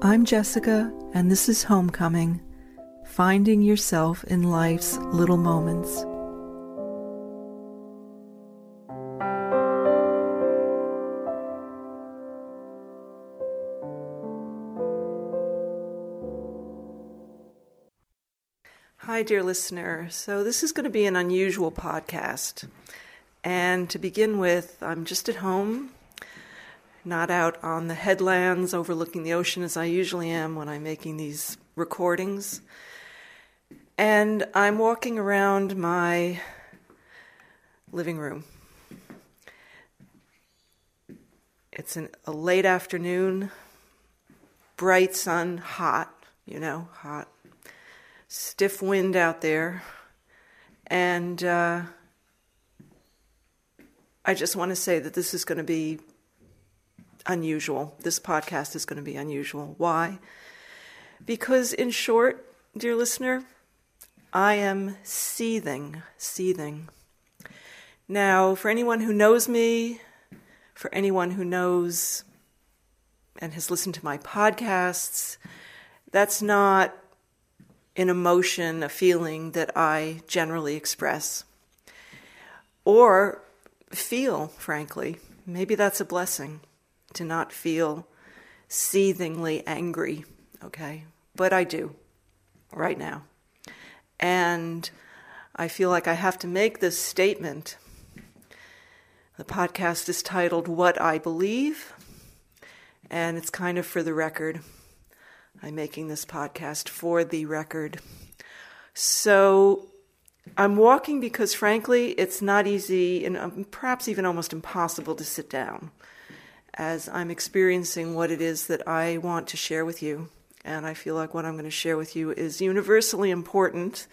I'm Jessica, and this is Homecoming Finding Yourself in Life's Little Moments. Hi, dear listener. So, this is going to be an unusual podcast. And to begin with, I'm just at home not out on the headlands overlooking the ocean as I usually am when I'm making these recordings. And I'm walking around my living room. It's an, a late afternoon, bright sun, hot, you know, hot, stiff wind out there. And uh, I just want to say that this is going to be unusual. This podcast is going to be unusual. Why? Because, in short, dear listener, I am seething, seething. Now, for anyone who knows me, for anyone who knows and has listened to my podcasts, that's not an emotion, a feeling that I generally express or feel, frankly. Maybe that's a blessing to not feel seethingly angry, okay? But I do right now. And I feel like I have to make this statement. The podcast is titled What I Believe, and it's kind of for the record. I'm making this podcast for the record. So I'm walking because, frankly, it's not easy and um, perhaps even almost impossible to sit down as I'm experiencing what it is that I want to share with you. And I feel like what I'm going to share with you is universally important.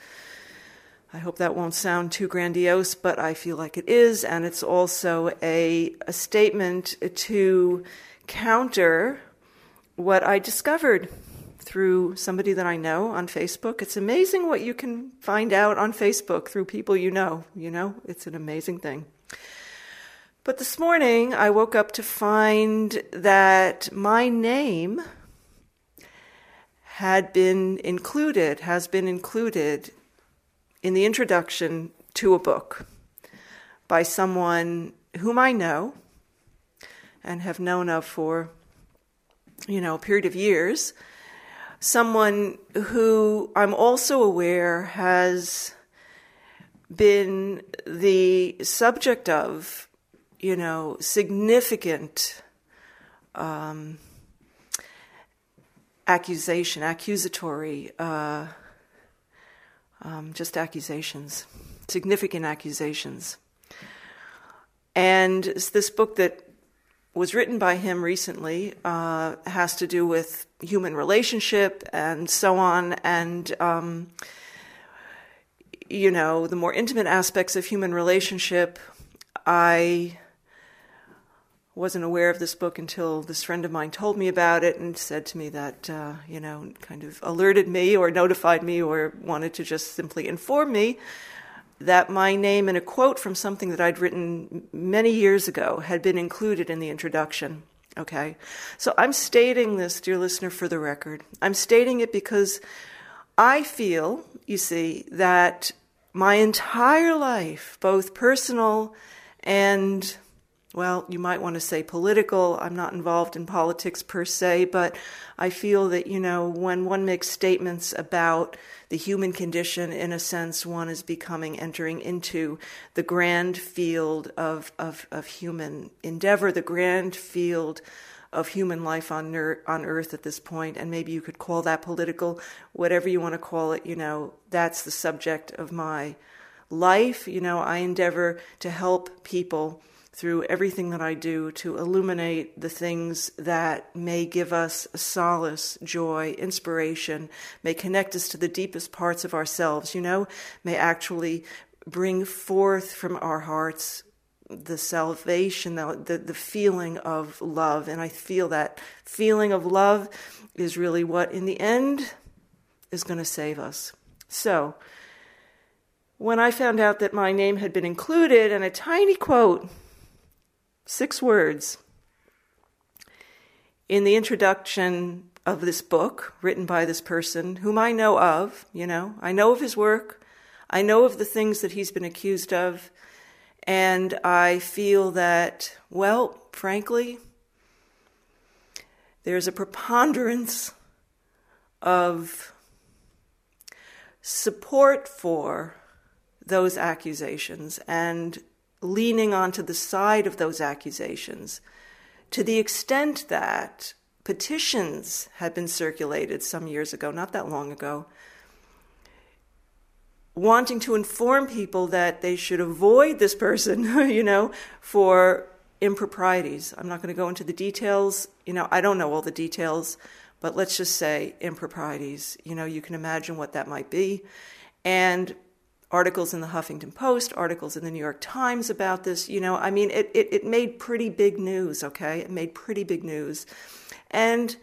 I hope that won't sound too grandiose, but I feel like it is. And it's also a, a statement to counter what I discovered through somebody that I know on Facebook. It's amazing what you can find out on Facebook through people you know. You know, it's an amazing thing. But this morning I woke up to find that my name had been included, has been included in the introduction to a book by someone whom I know and have known of for, you know, a period of years. Someone who I'm also aware has been the subject of you know, significant um, accusation, accusatory, uh, um, just accusations, significant accusations. And this book that was written by him recently uh, has to do with human relationship and so on. And, um, you know, the more intimate aspects of human relationship, I wasn't aware of this book until this friend of mine told me about it and said to me that, uh, you know, kind of alerted me or notified me or wanted to just simply inform me that my name and a quote from something that I'd written many years ago had been included in the introduction. Okay. So I'm stating this, dear listener, for the record. I'm stating it because I feel, you see, that my entire life, both personal and well, you might want to say political. I'm not involved in politics per se, but I feel that, you know, when one makes statements about the human condition, in a sense, one is becoming, entering into the grand field of, of, of human endeavor, the grand field of human life on, ner- on earth at this point. point, and maybe you could call that political, whatever you want to call it, you know, that's the subject of my life. You know, I endeavor to help people through everything that I do to illuminate the things that may give us solace, joy, inspiration, may connect us to the deepest parts of ourselves, you know, may actually bring forth from our hearts the salvation, the, the, the feeling of love. And I feel that feeling of love is really what, in the end, is going to save us. So, when I found out that my name had been included and a tiny quote six words in the introduction of this book written by this person whom I know of, you know, I know of his work, I know of the things that he's been accused of, and I feel that, well, frankly, there's a preponderance of support for those accusations. And leaning onto the side of those accusations to the extent that petitions had been circulated some years ago, not that long ago, wanting to inform people that they should avoid this person, you know, for improprieties. I'm not going to go into the details. You know, I don't know all the details, but let's just say improprieties. You know, you can imagine what that might be. And articles in the Huffington Post, articles in the New York Times about this. You know, I mean, it, it, it made pretty big news, okay? It made pretty big news. And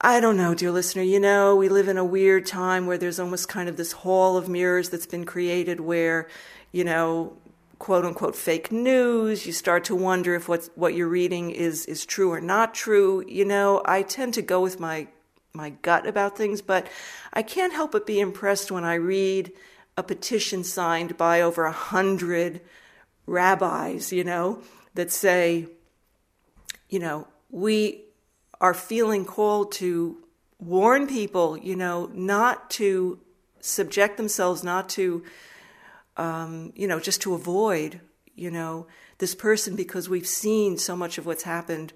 I don't know, dear listener, you know, we live in a weird time where there's almost kind of this hall of mirrors that's been created where, you know, quote unquote fake news. You start to wonder if what what you're reading is is true or not true. You know, I tend to go with my my gut about things, but I can't help but be impressed when I read a petition signed by over a hundred rabbis, you know, that say, you know, we are feeling called to warn people, you know, not to subject themselves, not to, um, you know, just to avoid, you know, this person because we've seen so much of what's happened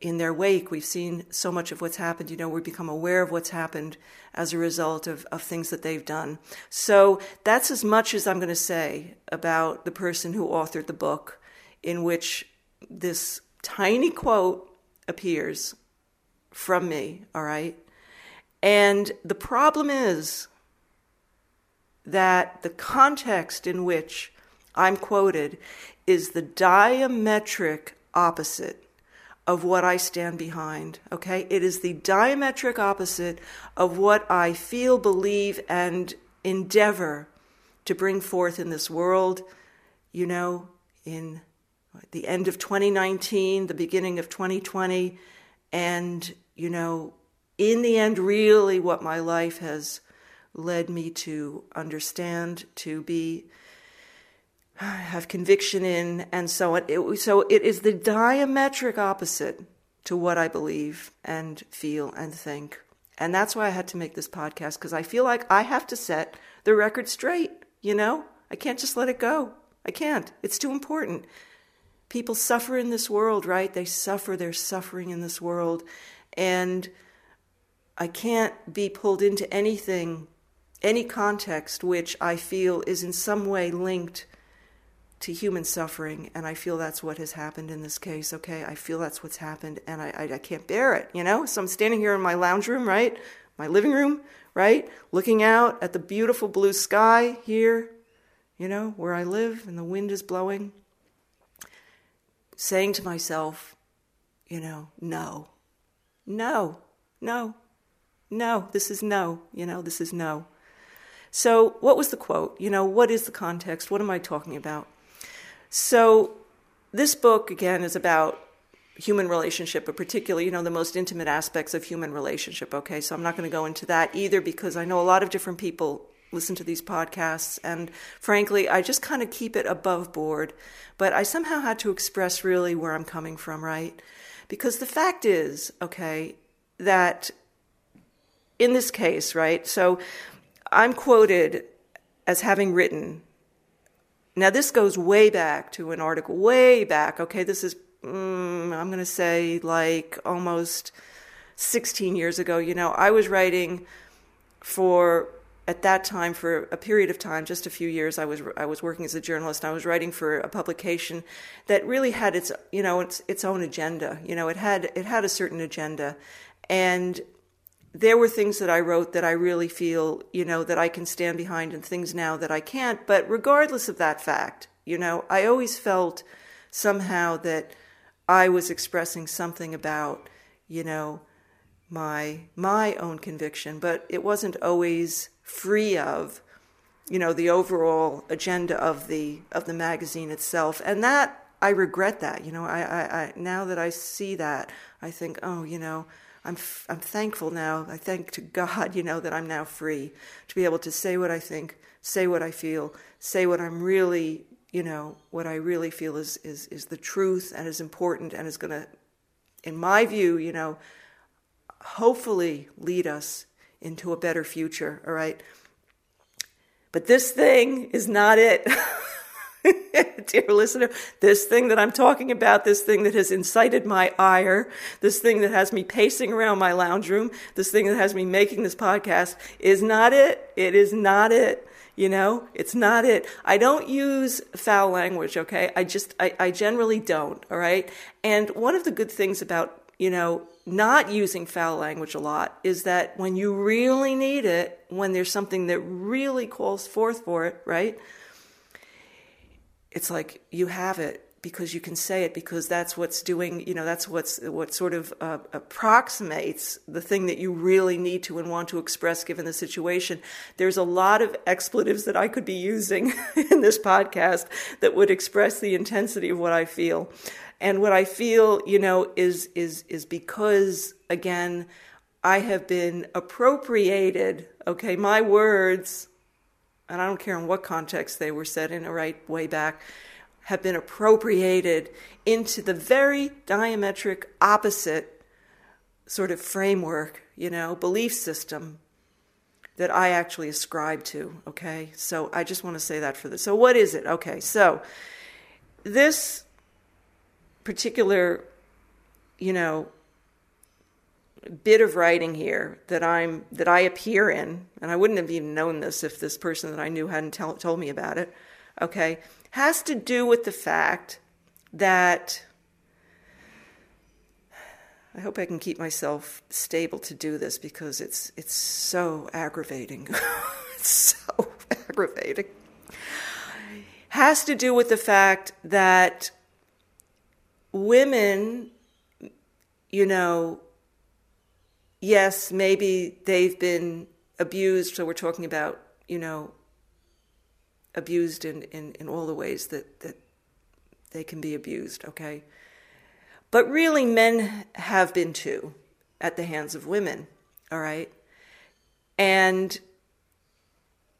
in their wake. We've seen so much of what's happened. You know, we become aware of what's happened as a result of, of things that they've done. So that's as much as I'm going to say about the person who authored the book in which this tiny quote appears from me, all right? And the problem is that the context in which I'm quoted is the diametric opposite of what I stand behind. Okay? It is the diametric opposite of what I feel, believe, and endeavor to bring forth in this world. You know, in the end of 2019, the beginning of 2020, and, you know, in the end, really what my life has led me to understand, to be have conviction in, and so on. It, so it is the diametric opposite to what I believe and feel and think. And that's why I had to make this podcast because I feel like I have to set the record straight, you know? I can't just let it go. I can't. It's too important. People suffer in this world, right? They suffer, they're suffering in this world. And I can't be pulled into anything, any context which I feel is in some way linked to human suffering, and I feel that's what has happened in this case. Okay, I feel that's what's happened, and I, I, I can't bear it. You know, so I'm standing here in my lounge room, right, my living room, right, looking out at the beautiful blue sky here, you know, where I live, and the wind is blowing, saying to myself, you know, no, no, no, no, this is no, you know, this is no. So, what was the quote? You know, what is the context? What am I talking about? So, this book, again, is about human relationship, but particularly, you know, the most intimate aspects of human relationship. Okay, so I'm not going to go into that either because I know a lot of different people listen to these podcasts, and frankly, I just kind of keep it above board. But I somehow had to express really where I'm coming from, right? Because the fact is, okay, that in this case, right, so I'm quoted as having written now, this goes way back to an article, way back. Okay, this is, mm, I'm going to say, like almost 16 years ago. You know, I was writing for at that time for a period of time just a few years i was i was working as a journalist i was writing for a publication that really had its you know its its own agenda you know it had it had a certain agenda and there were things that I wrote that I really feel, you know, that I can stand behind and things now that I can't. But regardless of that fact, you know, I always felt somehow that I was expressing something about, you know, my my own conviction, but it wasn't always free of, you know, the overall agenda of the of the magazine itself. And that I regret that. You know, I, I, I now that I see that, I think, oh, you know, I'm I'm thankful now. I thank to God, you know, that I'm now free to be able to say what I think, say what I feel, say what I'm really, you know, what I really feel is is is the truth and is important and is going to, in my view, you know, hopefully lead us into a better future. All right. But this thing is not it. dear listener, this thing that I'm talking about, this thing that has incited my ire, this thing that has me pacing around my lounge room, this thing that has me making this podcast is not it. It is not it. You know, it's not it. I don't use foul language, okay? I just, I, I generally don't, all right? And one of the good things about, you know, not using foul language a lot is that when you really need it, when there's something that really calls forth for it, right? It's like you have it because you can say it because that's what's doing you know that's what's what sort of uh, approximates the thing that you really need to and want to express given the situation. There's a lot of expletives that i could be using in this podcast that would express the intensity of what i feel. And what i feel you know is is is because again i have been appropriated okay my words and I don't care in what context they were said in a right way back, have been appropriated into the very diametric opposite sort of framework, you know, belief system that I actually ascribe to. Okay, so I just want to say that for this. So, what is it? Okay, so this particular, you know, bit of writing here that I'm that I appear in, and I wouldn't have even known this if this person that I knew hadn't tell, told me about it. Okay, has to do with the fact that I hope I can keep myself stable to do this because it's it's so aggravating. it's so aggravating. Has to do with the fact that women, you know, yes, maybe they've been abused. So we're talking about, you know, abused in, in, in all the ways that, that they can be abused, okay? But really, men have been too at the hands of women, all right? And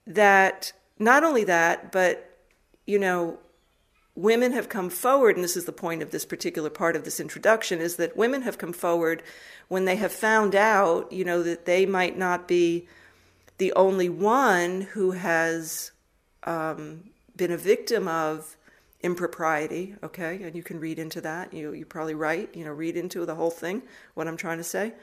that, not only that, but, you know, women have come forward, and this is the point of this particular part of this introduction, is that women have come forward when they have found out, you know, that they might not be the only one who has um, been a victim of impropriety, okay? And you can read into that. You, you're probably right, you know, read into the whole thing, what I'm trying to say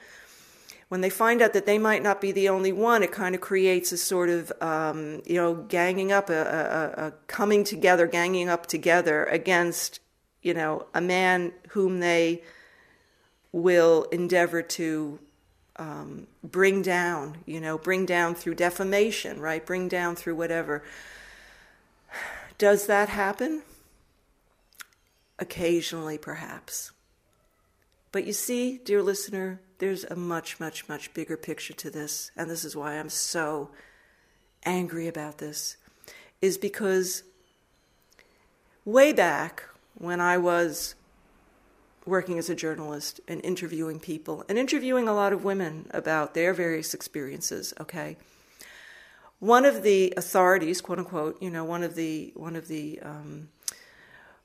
when they find out that they might not be the only one, it kind of creates a sort of, um, you know, ganging up, a, a, a, coming together, ganging up together against, you know, a man whom they will endeavor to um, bring down, you know, bring down through defamation, right? Bring down through whatever. Does that happen? Occasionally, perhaps. But you see, dear listener, there's a much, much, much bigger picture to this, and this is why I'm so angry about this, is because way back when I was working as a journalist and interviewing people and interviewing a lot of women about their various experiences, okay? One of the authorities, quote unquote, you know, one of the one of the um,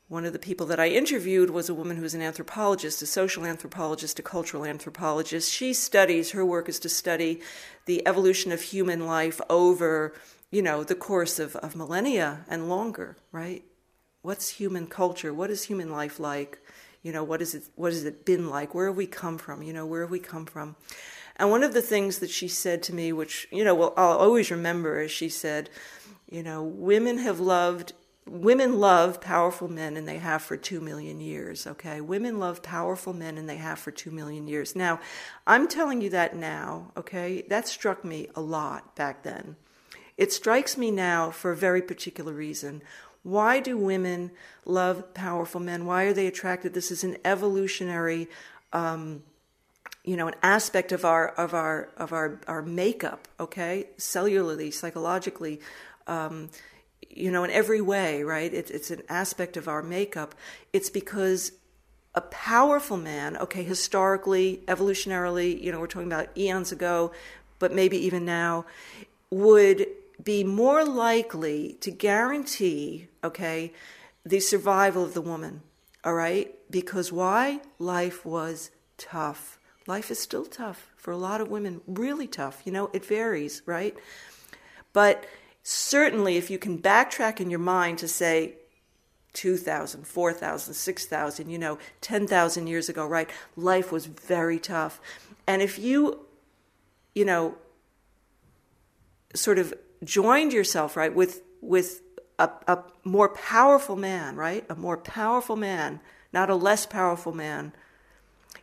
one of the people that I interviewed was a woman who's an anthropologist, a social anthropologist, a cultural anthropologist. She studies, her work is to study the evolution of human life over, you know, the course of, of millennia and longer, right? What's human culture? What is human life like? You know, what is it what has it been like? Where have we come from? You know, where have we come from? And one of the things that she said to me, which, you know, well, I'll always remember, is she said, you know, women have loved women love powerful men and they have for 2 million years okay? Women love powerful men and they have for 2 million years. Now i'm telling you that now okay? That struck me a lot back then. It strikes me now for a very particular reason. Why do women love powerful men? Why are they attracted? This is an evolutionary um, you know an aspect of our of our of our our makeup okay? Cellularly psychologically um, you know, in every way, right? It, it's an aspect of our makeup. It's because a powerful man, okay, historically, evolutionarily, you know, we're talking about eons ago, but maybe even now, would be more likely to guarantee, okay, the survival of the woman, all right? Because why? Life was tough. Life is still tough for a lot of women, really tough. You know, it varies, right? But certainly, if you can backtrack in your mind to say, 2,000, 4,000, 6,000, you know, 10,000 years ago, right? Life was very tough. And if you, you know, sort of joined yourself, right, with, with a, a more powerful man, right? A more powerful man, not a less powerful man,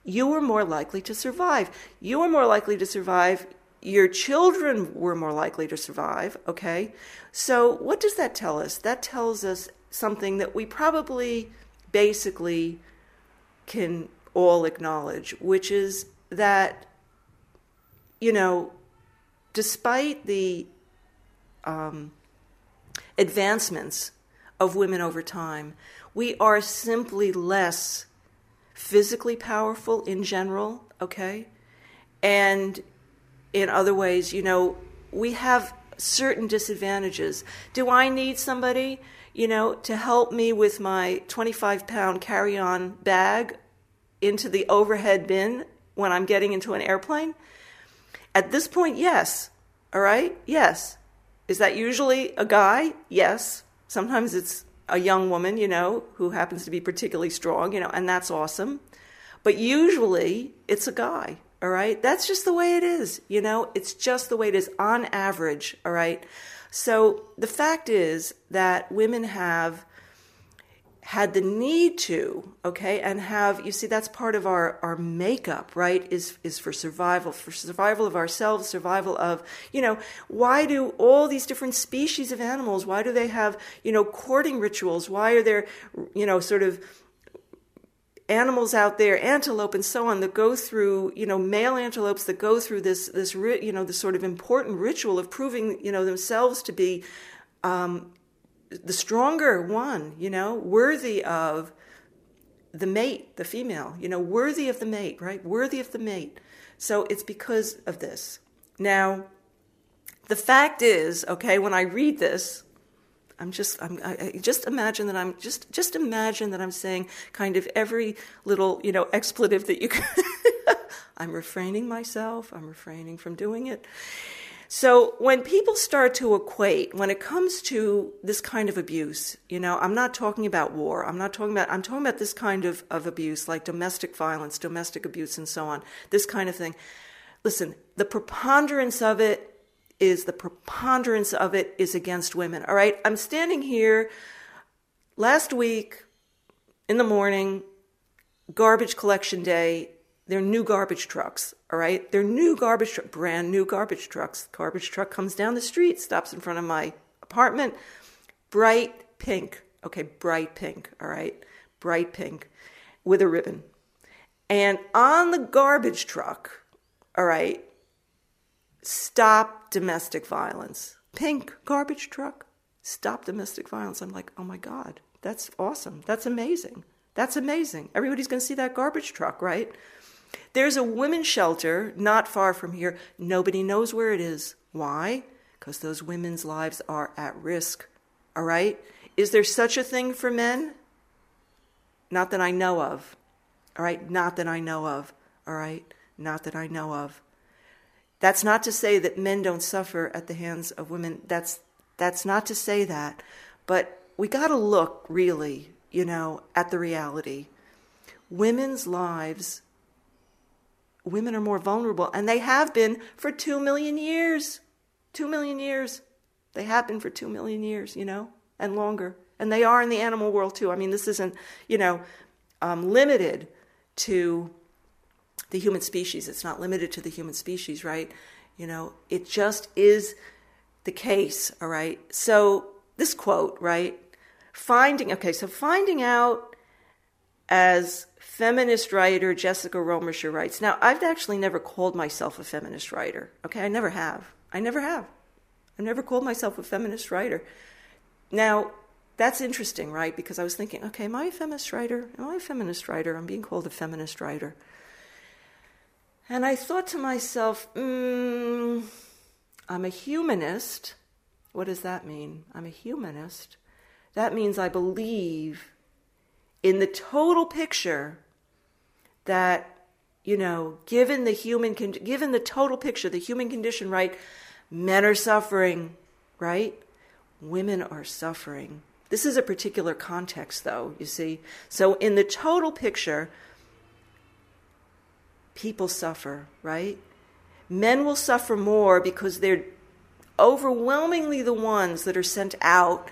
you were more likely to survive. You were more likely to survive. Your children were more likely to survive, okay? So, what does that tell us? That tells us something that we probably basically can all acknowledge, which is that, you know, despite the um, advancements of women over time, we are simply less physically powerful in general, okay? And in other ways, you know, we have certain disadvantages. Do I need somebody you know, to help me with my 25 pound carry on bag into the overhead bin when I'm getting into an airplane? At this point, yes. All right? Yes. Is that usually a guy? Yes. Sometimes it's a young woman, you know, who happens to be particularly strong, you know, and that's awesome. But usually it's a guy, all right? That's just the way it is, you know? It's just the way it is on average, all right? So the fact is that women have had the need to okay and have you see that's part of our our makeup right is is for survival for survival of ourselves survival of you know why do all these different species of animals why do they have you know courting rituals why are there you know sort of animals out there, antelope and so on, that go through, you know, male antelopes that go through this, this, you know, this sort of important ritual of proving, you know, themselves to be um, the stronger one, you know, worthy of the mate, the female, you know, worthy of the mate, right? Worthy of the mate. So it's because of this. Now, the fact is, okay, when I read this, I'm just I'm I, just imagine that I'm just just imagine that I'm saying kind of every little you know expletive that you can. I'm refraining myself. I'm refraining from doing it. So when people start to equate, when it comes to this kind of abuse, you know, I'm not talking about war. I'm not talking about, I'm talking about this kind of, of abuse, like domestic violence, domestic abuse, and so on, this kind of thing. Listen, the preponderance of it is the preponderance of it is against women. All right, I'm standing here last week in the morning, garbage collection day. They're new garbage trucks, all right? They're new garbage, tr- brand new garbage trucks. Garbage truck comes down the street, stops in front of my apartment, bright pink, okay, bright pink, all right, bright pink with a ribbon. And on the garbage truck, all right, stop domestic violence. Pink garbage truck, stop domestic violence. I'm like, oh my God, that's awesome. That's amazing. That's amazing. Everybody's going to see that garbage truck, right? There's a women's shelter not far from here. Nobody knows where it is. Why? Because those women's lives are at risk. All right? Is there such a thing for men? Not that I know of. All right? Not that I know of. All right? Not that I know of. That's not to say that men don't suffer at the hands of women. That's that's not to say that, but we got to look really, you know, at the reality. Women's lives women are more vulnerable and they have been for 2 million years. 2 million years. They have been for 2 million years, you know, and longer. And they are in the animal world too. I mean, this isn't, you know, um, limited to the human species. It's not limited to the human species, right? You know, it just is the case, all right? So, this quote, right? Finding, okay, so finding out as feminist writer Jessica Roemischer writes. Now, I've actually never called myself a feminist writer, okay? I never have. I never have. I've never called myself a feminist writer. Now, that's interesting, right? Because I was thinking, okay, am I a feminist writer? Am I a feminist writer? I'm being called a feminist writer. And I thought to myself, mm, I'm a humanist. What does that mean? I'm a humanist. That means I believe in the total picture that, you know, given the human, con- given the total picture, the human condition, right? Men are suffering, right? Women are suffering. This is a particular context, though, you see. So, in the total picture, people suffer, right? Men will suffer more because they're overwhelmingly the ones that are sent out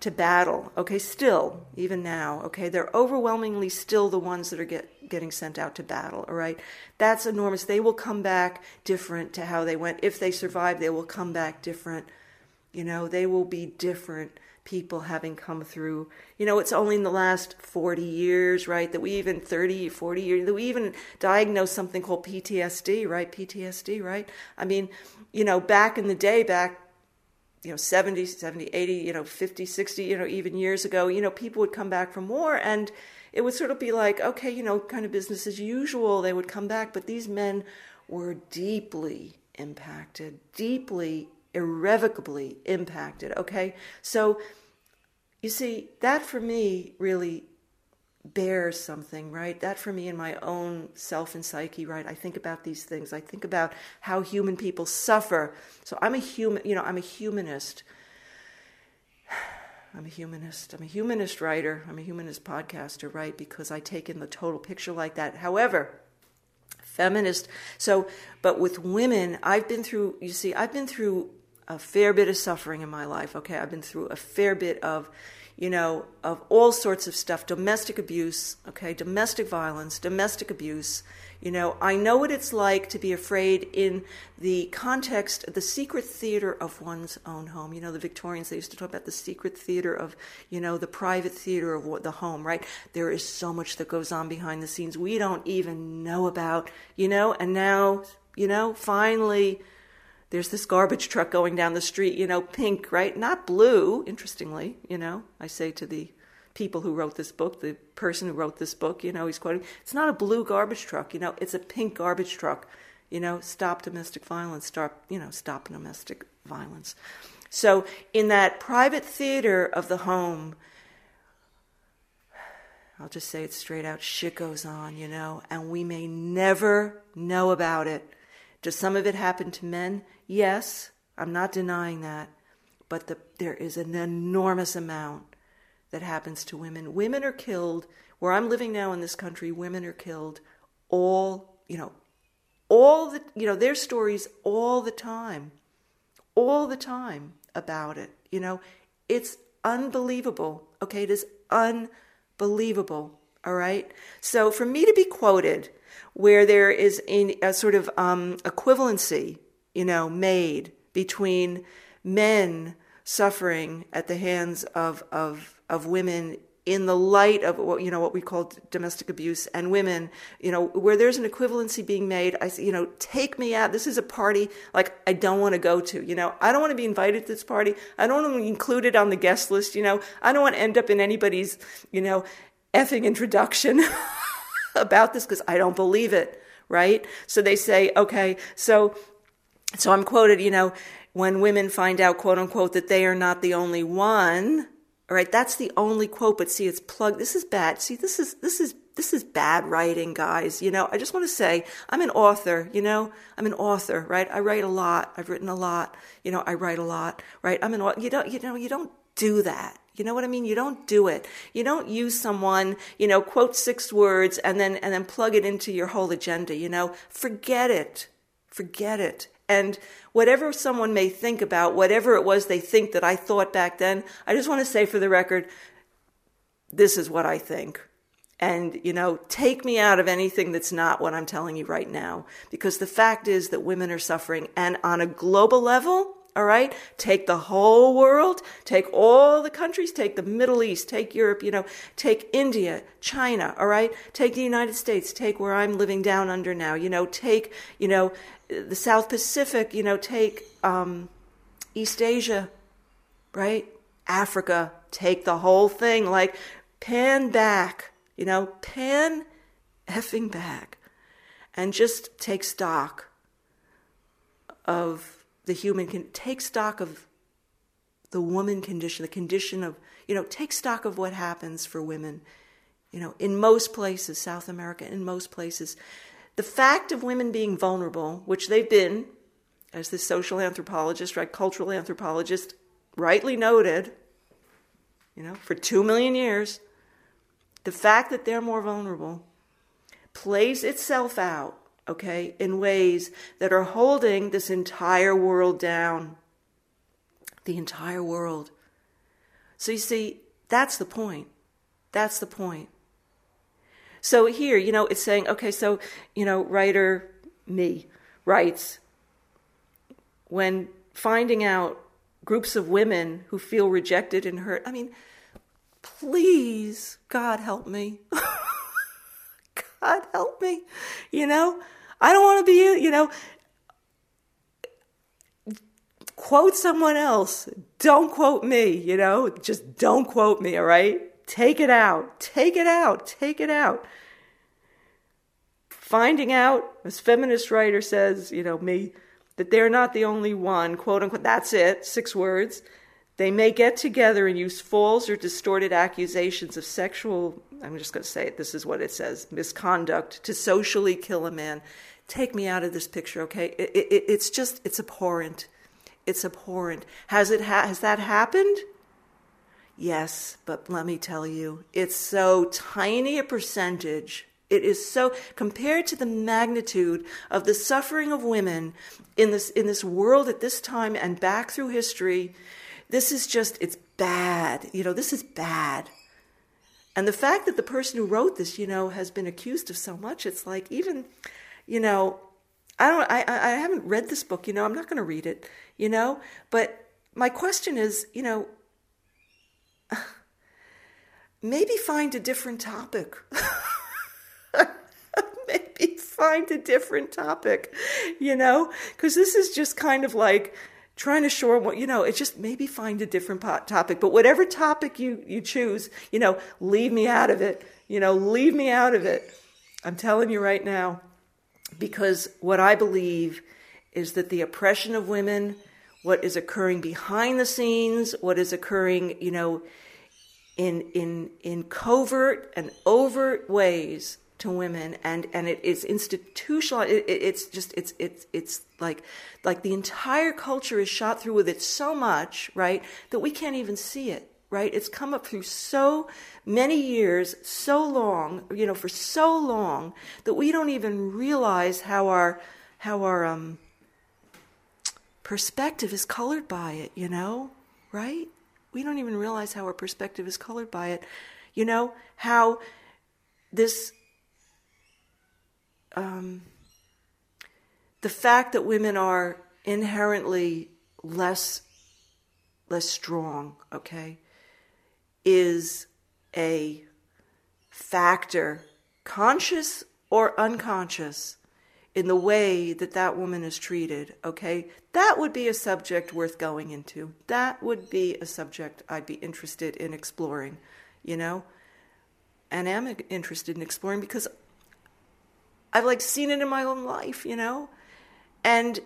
to battle. Okay, still, even now, okay, they're overwhelmingly still the ones that are get, getting sent out to battle, all right? That's enormous. They will come back different to how they went. If they survive, they will come back different. You know, they will be different people having come through. You know, it's only in the last 40 years, right, that we even 30, 40 years, that we even diagnose something called PTSD, right? PTSD, right? I mean, you know, back in the day, back, you know, 70, 70, 80, you know, 50, 60, you know, even years ago, you know, people would come back from war and it would sort of be like, okay, you know, kind of business as usual. They would come back, but these men were deeply impacted, deeply irrevocably impacted. Okay? So, you see, that for me really bears something, right? That for me in my own self and psyche, right? I think about these things. I think about how human people suffer. So I'm a human, you know, I'm a humanist. I'm a humanist. I'm a humanist writer. I'm a humanist podcaster, right? Because I take in the total picture like that. However, feminist. So, but with women, I've been through, you see, I've been through a fair bit of suffering in my life. Okay, I've been through a fair bit of, you know, of all sorts of stuff domestic abuse, okay, domestic violence, domestic abuse. You know, I know what it's like to be afraid in the context of the secret theater of one's own home. You know, the Victorians, they used to talk about the secret theater of, you know, the private theater of the home, right? There is so much that goes on behind the scenes we don't even know about, you know, and now, you know, finally, there's this garbage truck going down the street, you know, pink, right? Not blue, interestingly, you know. I say to the people who wrote this book, the person who wrote this book, you know, he's quoting, it's not a blue garbage truck, you know, it's a pink garbage truck. You know, stop domestic violence, stop, you know, stop domestic violence. So in that private theater of the home, I'll just say it straight out, shit goes on, you know, and we may never know about it. Does some of it happen to men? Yes, I'm not denying that. But the, there is an enormous amount that happens to women. Women are killed, where I'm living now in this country, women are killed all, you know, all the, you know, their stories all the time, all the time about it. You know, it's unbelievable. Okay, it is unbelievable. All right. So for me to be quoted where there is a, a sort of um, equivalency you know, made between men suffering at the hands of, of, of women in the light of what you know what we call domestic abuse and women you know where there's an equivalency being made i say you know take me out. This is a party like i don't want to go to you know? I don't want to be invited to this party. I don't want to be included on the guest list you know? I don't want to end up in anybody's you know effing introduction about this because i don't believe it right so they say okay so so I'm quoted, you know, when women find out, quote unquote, that they are not the only one. All right, that's the only quote, but see, it's plugged. This is bad. See, this is, this is, this is bad writing, guys. You know, I just want to say, I'm an author, you know, I'm an author, right? I write a lot. I've written a lot. You know, I write a lot, right? I'm an, you don't, you know, you don't do that. You know what I mean? You don't do it. You don't use someone, you know, quote six words and then, and then plug it into your whole agenda, you know? Forget it. Forget it. And whatever someone may think about, whatever it was they think that I thought back then, I just want to say for the record, this is what I think. And, you know, take me out of anything that's not what I'm telling you right now. Because the fact is that women are suffering. And on a global level, all right, take the whole world, take all the countries, take the Middle East, take Europe, you know, take India, China, all right, take the United States, take where I'm living down under now, you know, take, you know, the South Pacific, you know, take um, East Asia, right? Africa, take the whole thing, like pan back, you know, pan effing back, and just take stock of the human, can take stock of the woman condition, the condition of, you know, take stock of what happens for women, you know, in most places, South America, in most places. The fact of women being vulnerable, which they've been, as the social anthropologist, right, cultural anthropologist rightly noted, you know, for two million years, the fact that they're more vulnerable plays itself out, okay, in ways that are holding this entire world down. The entire world. So you see, that's the point. That's the point. So here, you know, it's saying, okay, so, you know, writer me writes, when finding out groups of women who feel rejected and hurt, I mean, please, God help me. God help me. You know, I don't want to be, you know, quote someone else. Don't quote me, you know, just don't quote me, all right? Take it out. Take it out. Take it out. Finding out, as feminist writer says, you know, me, that they're not the only one, quote unquote, that's it, six words. They may get together and use false or distorted accusations of sexual, I'm just going to say it, this is what it says, misconduct to socially kill a man. Take me out of this picture, okay? It, it, it's just, it's abhorrent. It's abhorrent. Has, it ha- has that happened? Yes, but let me tell you, it's so tiny a percentage it is so compared to the magnitude of the suffering of women in this in this world at this time and back through history. This is just it's bad. You know, this is bad. And the fact that the person who wrote this, you know, has been accused of so much, it's like even, you know, I don't I I haven't read this book, you know, I'm not going to read it, you know, but my question is, you know, maybe find a different topic. maybe find a different topic, you know? Because this is just kind of like trying to shore what you know it's just maybe find a different topic but whatever topic you you choose you know leave me out of it you know leave me out of it. I'm telling you right now because what i believe is that the oppression of women what is occurring behind the scenes what is occurring you know in in in covert and overt ways to women and and it is institutional it, it, it's just it's it's it's like like the entire culture is shot through with it so much right that we can't even see it right? It's come up through so many years so long you know for so long that we don't even realize how our how our um perspective is colored by it you know? Right? We don't even realize how our perspective is colored by it. You know how this um, the fact that women are inherently less less strong, okay, is a factor, conscious or unconscious, in the way that that woman is treated, okay? That would be a subject worth going into. That would be a subject I'd be interested in exploring, you know? And am interested in exploring because I've like seen it in my own life, you know? And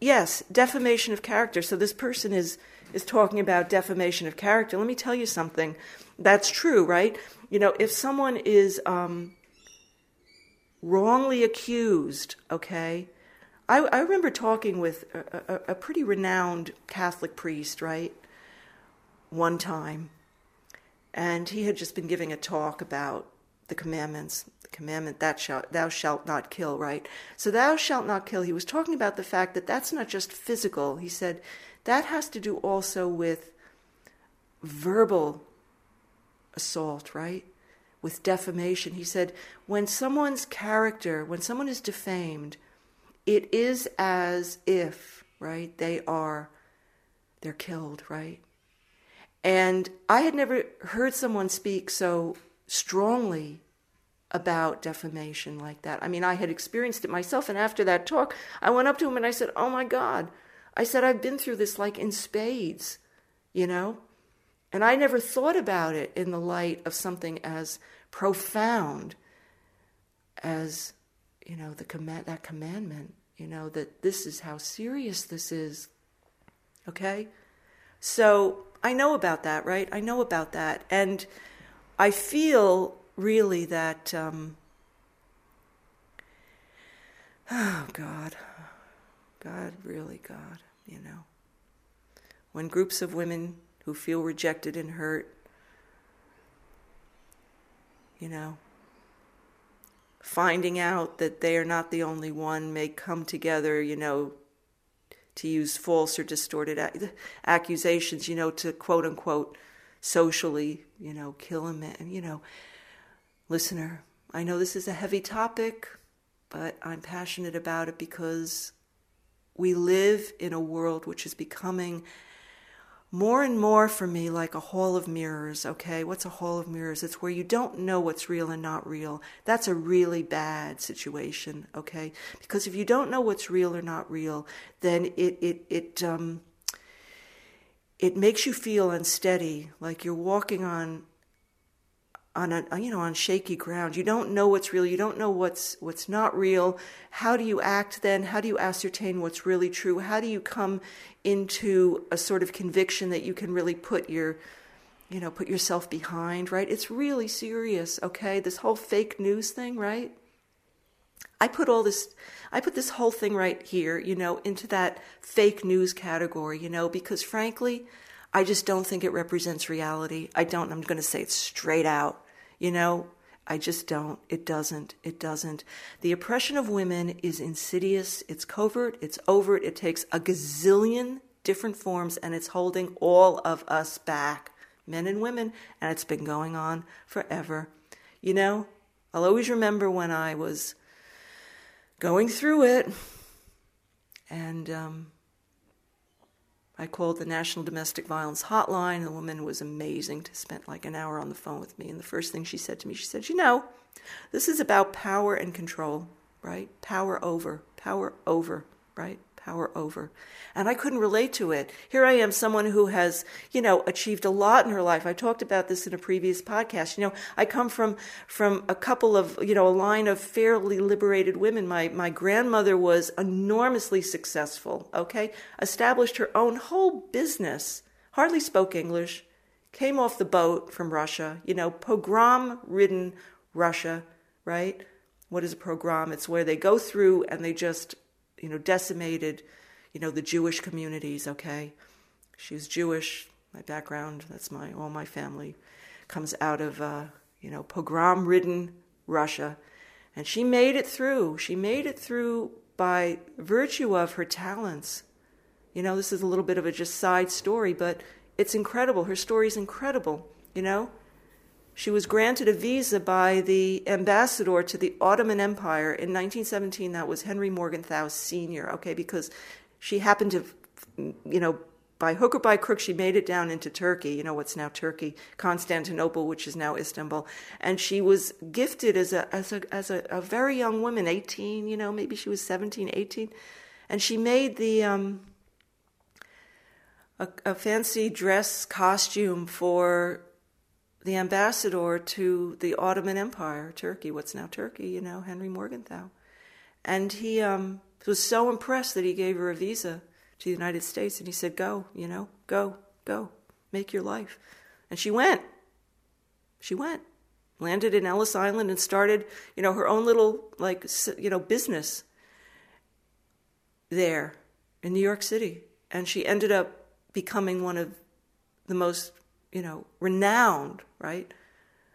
yes, defamation of character. So this person is is talking about defamation of character. Let me tell you something. That's true, right? You know, if someone is um, wrongly accused, okay? I, I remember talking with a, a, a pretty renowned Catholic priest, right? One time. And he had just been giving a talk about the commandments commandment that shalt thou shalt not kill right? So thou shalt not kill he was talking about the fact that that's not just physical. He said that has to do also with verbal assault right? With defamation. He said when someone's character when someone is defamed it is as if right they are they're killed right? And i had never heard someone speak so strongly about defamation like that. I mean, I had experienced it myself, and after that talk, I went up to him and I said, Oh my God. I said, I've been through this like in spades, you know? And I never thought about it in the light of something as profound as, you know, the command that commandment, you know, that this is how serious this is. Okay? So I know about that, right? I know about that. And I feel really that um, oh God. God, really God, you know. When groups of women who feel rejected and hurt, you know, finding out that they are not the only one may come together, you know, to use false or distorted accusations, you know, to quote unquote socially, you know, kill a man, you know. Listener, I know this is a heavy topic, but I'm passionate about it because we live in a world which is becoming more and more for me like a hall of mirrors, okay? What's a hall of mirrors? It's where you don't know what's real and not real. That's a really bad situation, okay? Because if you don't know what's real or not real, then it it it um it makes you feel unsteady, like you're walking on on a you know on shaky ground. You don't know what's real. You don't know what's what's not real. How do you act then? How do you ascertain what's really true? How do you come into a sort of conviction that you can really put your you know put yourself behind right? It's really serious okay? This whole fake news thing right? I put all this, I put this whole thing right here, you know, into that fake news category, you know, because frankly, I just don't think it represents reality. I don't, I'm going to say it straight out. You know, I just don't. It doesn't. It doesn't. The oppression of women is insidious. It's covert. It's overt. It takes a gazillion different forms and it's holding all of us back, men and women, and it's been going on forever. You know, I'll always remember when I was going through it and um, I called the National Domestic Violence Hotline. The woman was amazing to spend like an hour on the phone with me. And the first thing she said to me, she said, You know, this is about power and control, right? Power over, power over, right? Power over. And I couldn't relate to it. Here I am, someone who has, you know, achieved a lot in her life. I talked about this in a previous podcast. You know, I come from from a couple of, you know, a line of fairly liberated women. My my grandmother was enormously successful, okay? Established her own whole business. Hardly spoke English. Came off the boat from Russia, you know, pogrom ridden Russia, right? What is a pogrom? It's where they go through and they just you know, decimated, you know, the Jewish communities, okay? She was Jewish, my background, that's my, all my family comes out of, uh, you know, pogrom ridden Russia. And she made it through. She made it through by virtue of her talents. You know, this is a little bit of a just side story, but it's incredible. Her story is incredible, you know? She was granted a visa by the ambassador to the Ottoman Empire in 1917. That was Henry Morgenthau Sr., okay, because she happened to, you know, by hook or by crook, she made it down into Turkey, you know, what's now Turkey, Constantinople, which is now Istanbul. And she was gifted as a, as a, as a, a very young woman, 18, you know, maybe she was 17, 18. And she made the, um, a, a fancy dress costume for the ambassador to the Ottoman Empire, Turkey, what's now Turkey, you know, Henry Morgenthau. And he um, was so impressed that he gave her a visa to the United States and he said, Go, you know, go, go, make your life. And she went. She went. Landed in Ellis Island and started, you know, her own little, like, you know, business there in New York City. And she ended up becoming one of the most you know, renowned, right?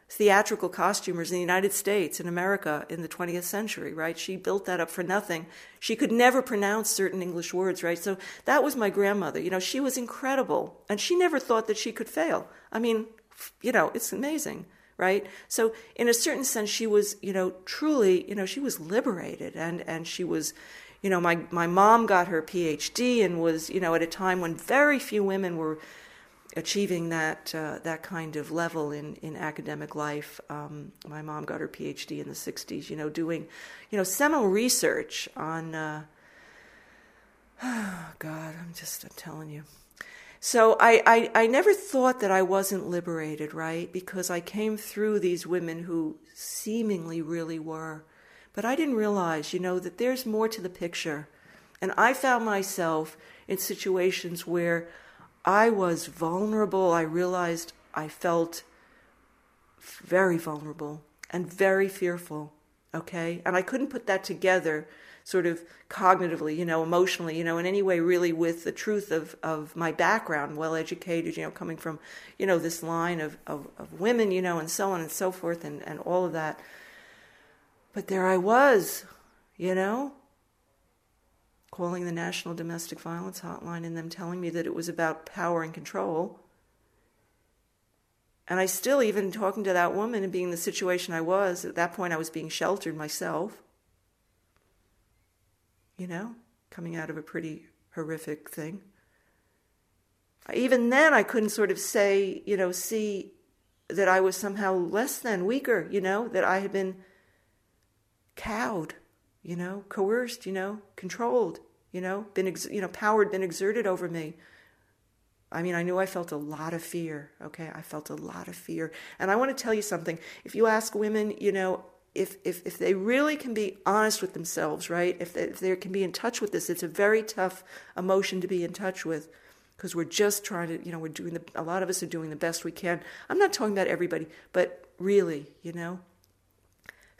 Theatrical costumers in the United States, in America, in the 20th century, right? She built that up for nothing. She could never pronounce certain English words, right? So that was my grandmother. You know, she was incredible, and she never thought that she could fail. I mean, you know, it's amazing, right? So in a certain sense, she was, you know, truly, you know, she was liberated, and and she was, you know, my my mom got her PhD and was, you know, at a time when very few women were achieving that uh, that kind of level in, in academic life. Um, my mom got her PhD in the '60s. You know, doing you know seminal research on. Uh, oh God, I'm just I'm telling you. So I, I, I never thought that I wasn't liberated, right? Because I came through these women who seemingly really were. But I didn't realize, you know, that there's more to the picture. And I found myself in situations where I was vulnerable. I realized I felt very vulnerable and very fearful. Okay. And I couldn't put that together sort of cognitively, you know, emotionally, you know, in any way really with the truth of, of my background, well educated, you know, coming from, you know, this line of, of, of women, you know, and so on and so forth and, and all of that. But there I was, you know, calling the National Domestic Violence Hotline and them telling me that it was about power and control. And I still, even talking to that woman and being in the situation I was, at that point I was being sheltered myself. You know, coming out of a pretty horrific thing. Even then, I couldn't sort of say, you know, see that I was somehow less than, weaker, you know, that I had been cowed, you know, coerced, you know, controlled, you know, been, ex- you know, power had been exerted over me. I mean, I knew I felt a lot of fear. Okay, I felt a lot of fear, and I want to tell you something. If you ask women, you know, if if if they really can be honest with themselves, right? If they, if they can be in touch with this, it's a very tough emotion to be in touch with because we're just trying to, you know, we're doing the. A lot of us are doing the best we can. I'm not talking about everybody, but really, you know,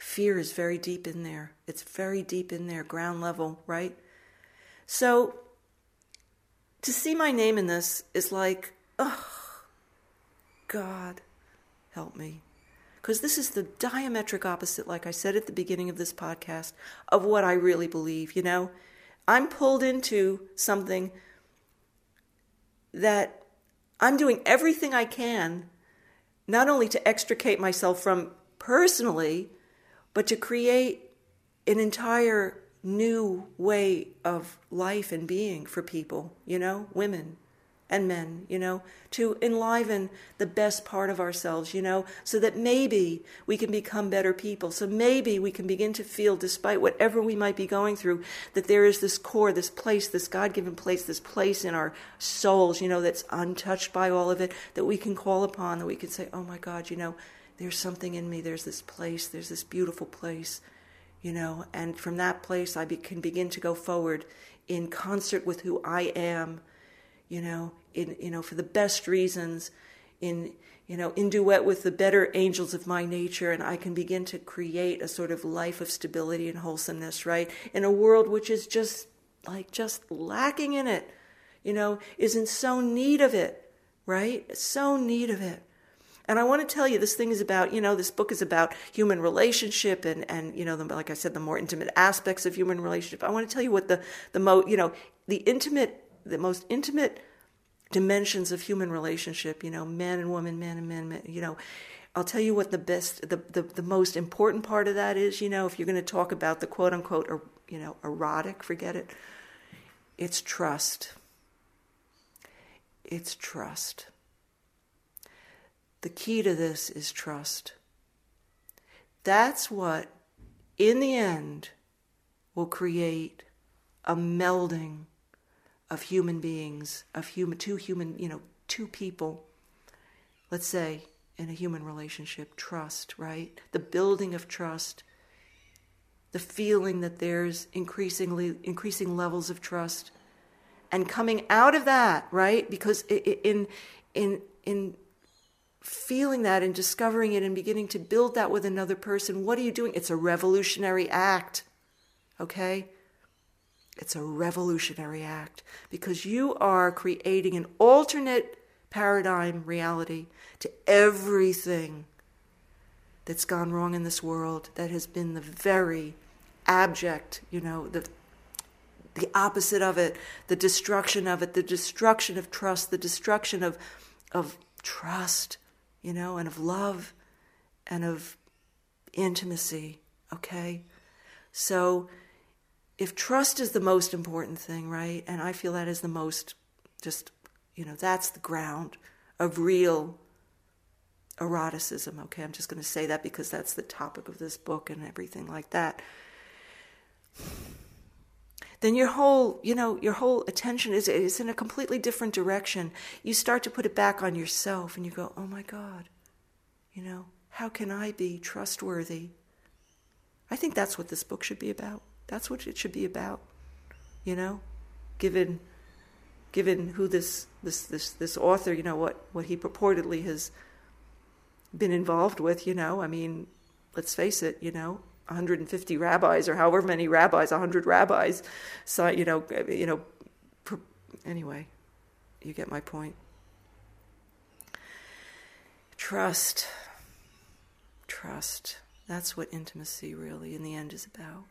fear is very deep in there. It's very deep in there, ground level, right? So to see my name in this is like, oh, God, help me. Because this is the diametric opposite, like I said at the beginning of this podcast, of what I really believe. You know, I'm pulled into something that I'm doing everything I can, not only to extricate myself from personally, but to create an entire new way of life and being for people, you know, women and men, you know, to enliven the best part of ourselves, you know, so that maybe we can become better people. So maybe we can begin to feel, despite whatever we might be going through, that there is this core, this place, this God given place, this place in our souls, you know, that's untouched by all of it, that we can call upon, that we can say, oh my God, you know, there's something in me, there's this place, there's this beautiful place you know, and from that place I be, can begin to go forward in concert with who I am, you know, in you know for the best reasons, in you know in duet with the better angels of my nature, and I can begin to create a sort of life of stability and wholesomeness, right, in a world which is just like just lacking in it, you know, isn't so need of it, right, so need of it. And I want to tell you, this thing is about, you know, this book is about human relationship and, and you know, the, like I said, the more intimate aspects of human relationship. I want to tell you what the, the mo, you know, the intimate, the most intimate dimensions of human relationship, you know, man and woman, man and man, man you know, I'll tell you what the best, the, the, the most important part of that is, you know, if you're going to talk about the quote unquote, or, you know, erotic, forget it. It's trust. It's trust. The key to this is trust. That's what, in the end, will create a melding of human beings, of human, two human, you know, two people, let's say, in a human relationship, trust, right? The building of trust, the feeling that there's increasingly increasing levels of trust, and coming out of that, right? Because in in in feeling that and discovering it and beginning to build that with another person, what are you doing? It's a revolutionary act. Okay? It's a revolutionary act because you are creating an alternate paradigm reality to everything that's gone wrong in this world that has been the very abject, you know, the the opposite of it, the destruction of it, the destruction of trust, the destruction of of trust you know, and of love and of intimacy, okay? So if trust is the most important thing, right? And I feel that is the most just, you know, that's the ground of real eroticism, okay? I'm just going to say that because that's the topic of this book and everything like that. Then your whole, you know, your whole attention is, is in a completely different direction. You start to put it back on yourself and you go, oh my God, you know, how can I be trustworthy? I think that's what this book should be about. That's what it should be about, you know, given given who this this this this author, you know, what what he purportedly has been involved with, you know, I mean, let's face it, you know, 150 rabbis or however many rabbis, 100 rabbis, so you know, you know, anyway, you get my point. Trust, trust. That's what intimacy really, in the end, is about.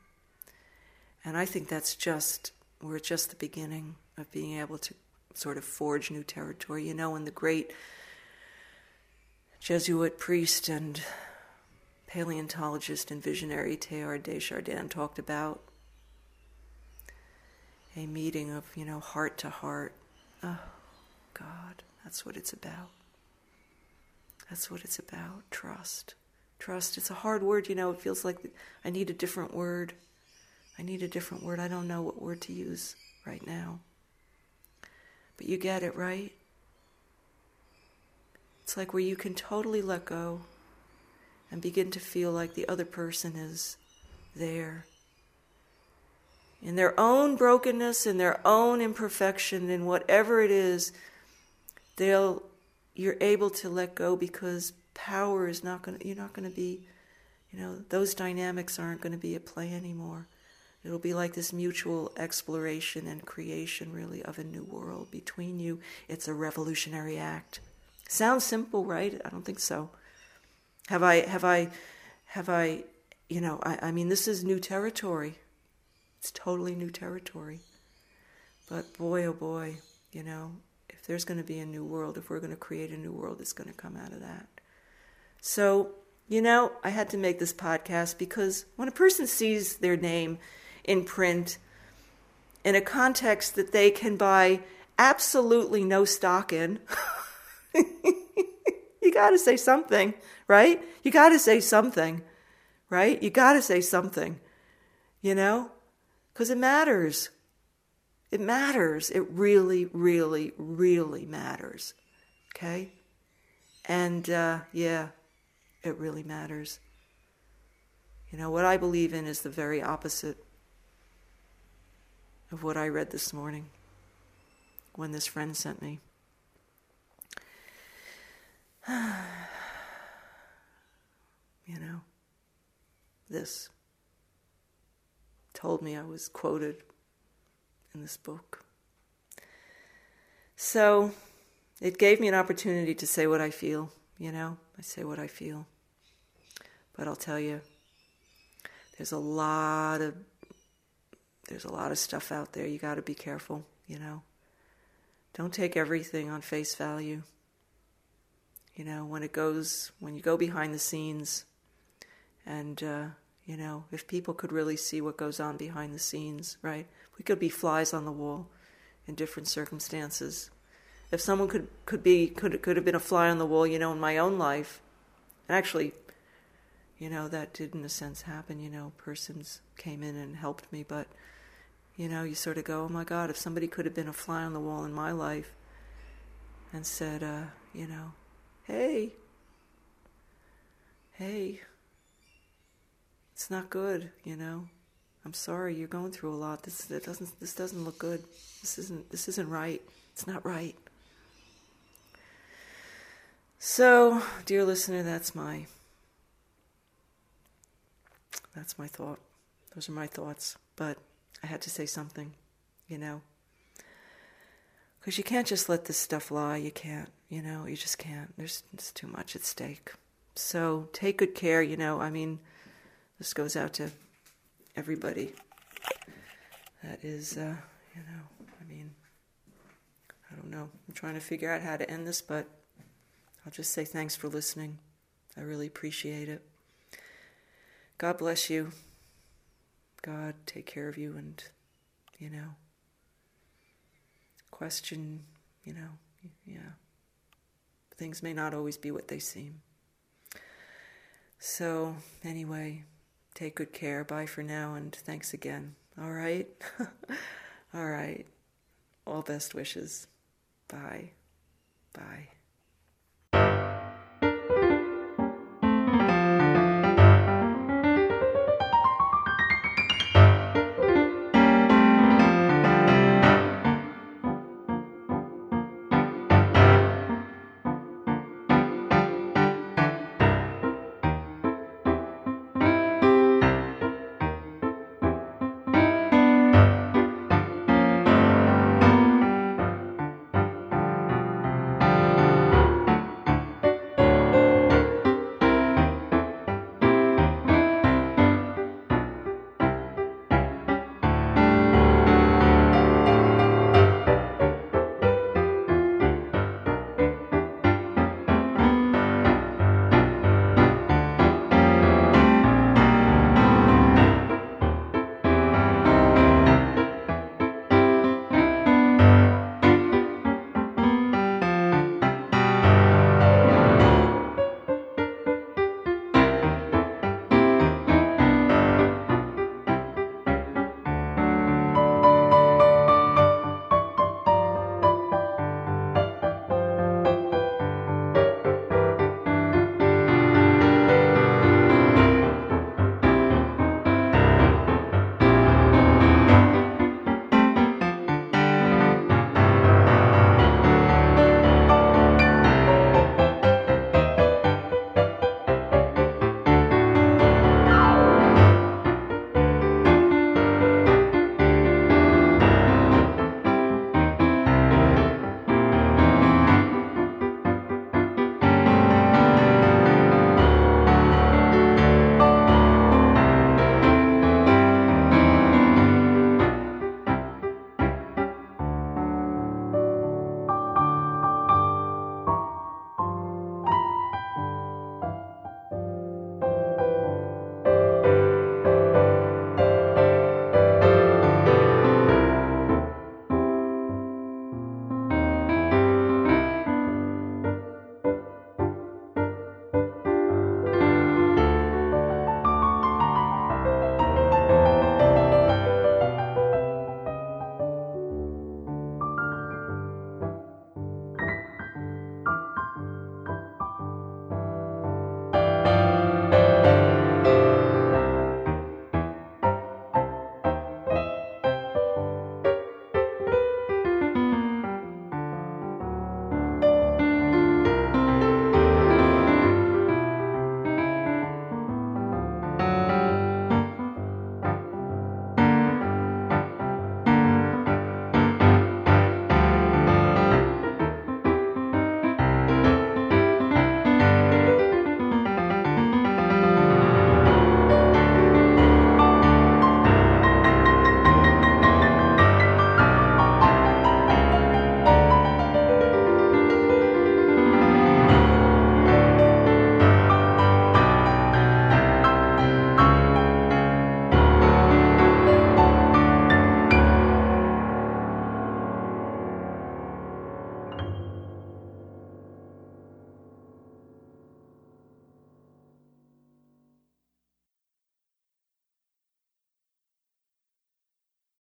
And I think that's just we're just the beginning of being able to sort of forge new territory. You know, when the great Jesuit priest and paleontologist and visionary Teilhard de Chardin talked about a meeting of, you know, heart to heart. Oh, God, that's what it's about. That's what it's about. Trust. Trust. It's a hard word, you know, it feels like I need a different word. I need a different word. I don't know what word to use right now. But you get it, right? It's like where you can totally let go and begin to feel like the other person is there. In their own brokenness, in their own imperfection, in whatever it is, they'll you're able to let go because power is not going to you're not going to be you know those dynamics aren't going to be at play anymore it'll be like this mutual exploration and creation really of a new world between you it's a revolutionary act Sounds simple, right? I don't think so. Have I, have I, have I, you know, I, I mean, this is new territory. It's totally new territory. But boy, oh boy, you know, if there's going to be a new world, if we're going to create a new world, it's going to come out of that. So, you know, I had to make this podcast because when a person sees their name in print in a context that they can buy absolutely no stock in, you got to say something, right? You got to say something, right? You got to say something, you know? Because it matters. It matters. It really, really, really matters. Okay? And uh, yeah, it really matters. You know, what I believe in is the very opposite of what I read this morning when this friend sent me. you know, this told me I was quoted in this book. So it gave me an opportunity to say what I feel, you know, I say what I feel. But I'll tell you, there's a lot of there's a lot of stuff out there. You got to be careful, you know. Don't take everything on face value. You know, when it goes, when you go behind the scenes, and, uh, you know, if people could really see what goes on behind the scenes, right? We could be flies on the wall in different circumstances. If someone could, could be, could, could have been a fly on the wall, you know, in my own life, and actually, you know, that did in a sense happen, you know, persons came in and helped me, but, you know, you sort of go, oh my God, if somebody could have been a fly on the wall in my life and said, uh, you know, hey, hey, it's not good, you know. I'm sorry you're going through a lot. This doesn't this doesn't look good. This isn't this isn't right. It's not right. So, dear listener, that's my that's my thought. Those are my thoughts, but I had to say something, you know. Cuz you can't just let this stuff lie. You can't. You know, you just can't. There's, there's too much at stake. So take good care. You know, I mean, this goes out to everybody. That is, uh, you know, I mean, I don't know. I'm trying to figure out how to end this, but I'll just say thanks for listening. I really appreciate it. God bless you. God take care of you and, you know, question, you know, yeah Things may not always be what they seem. So, anyway, take good care. Bye for now, and thanks again. All right? All right. All best wishes. Bye. Bye.